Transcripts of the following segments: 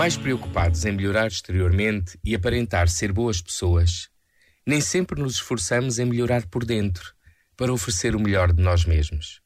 Mais preocupados em melhorar exteriormente e aparentar ser boas pessoas, nem sempre nos esforçamos em melhorar por dentro, para oferecer o melhor de nós mesmos.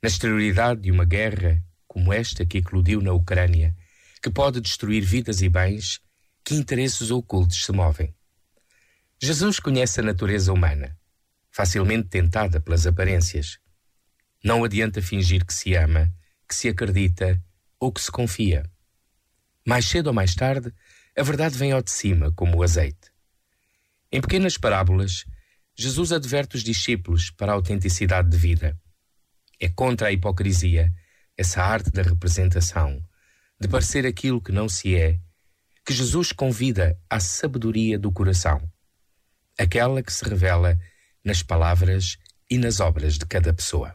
Na exterioridade de uma guerra, como esta que eclodiu na Ucrânia, que pode destruir vidas e bens, que interesses ocultos se movem. Jesus conhece a natureza humana, facilmente tentada pelas aparências. Não adianta fingir que se ama que se acredita ou que se confia. Mais cedo ou mais tarde, a verdade vem ao de cima, como o azeite. Em pequenas parábolas, Jesus adverte os discípulos para a autenticidade de vida. É contra a hipocrisia, essa arte da representação, de parecer aquilo que não se é, que Jesus convida à sabedoria do coração, aquela que se revela nas palavras e nas obras de cada pessoa.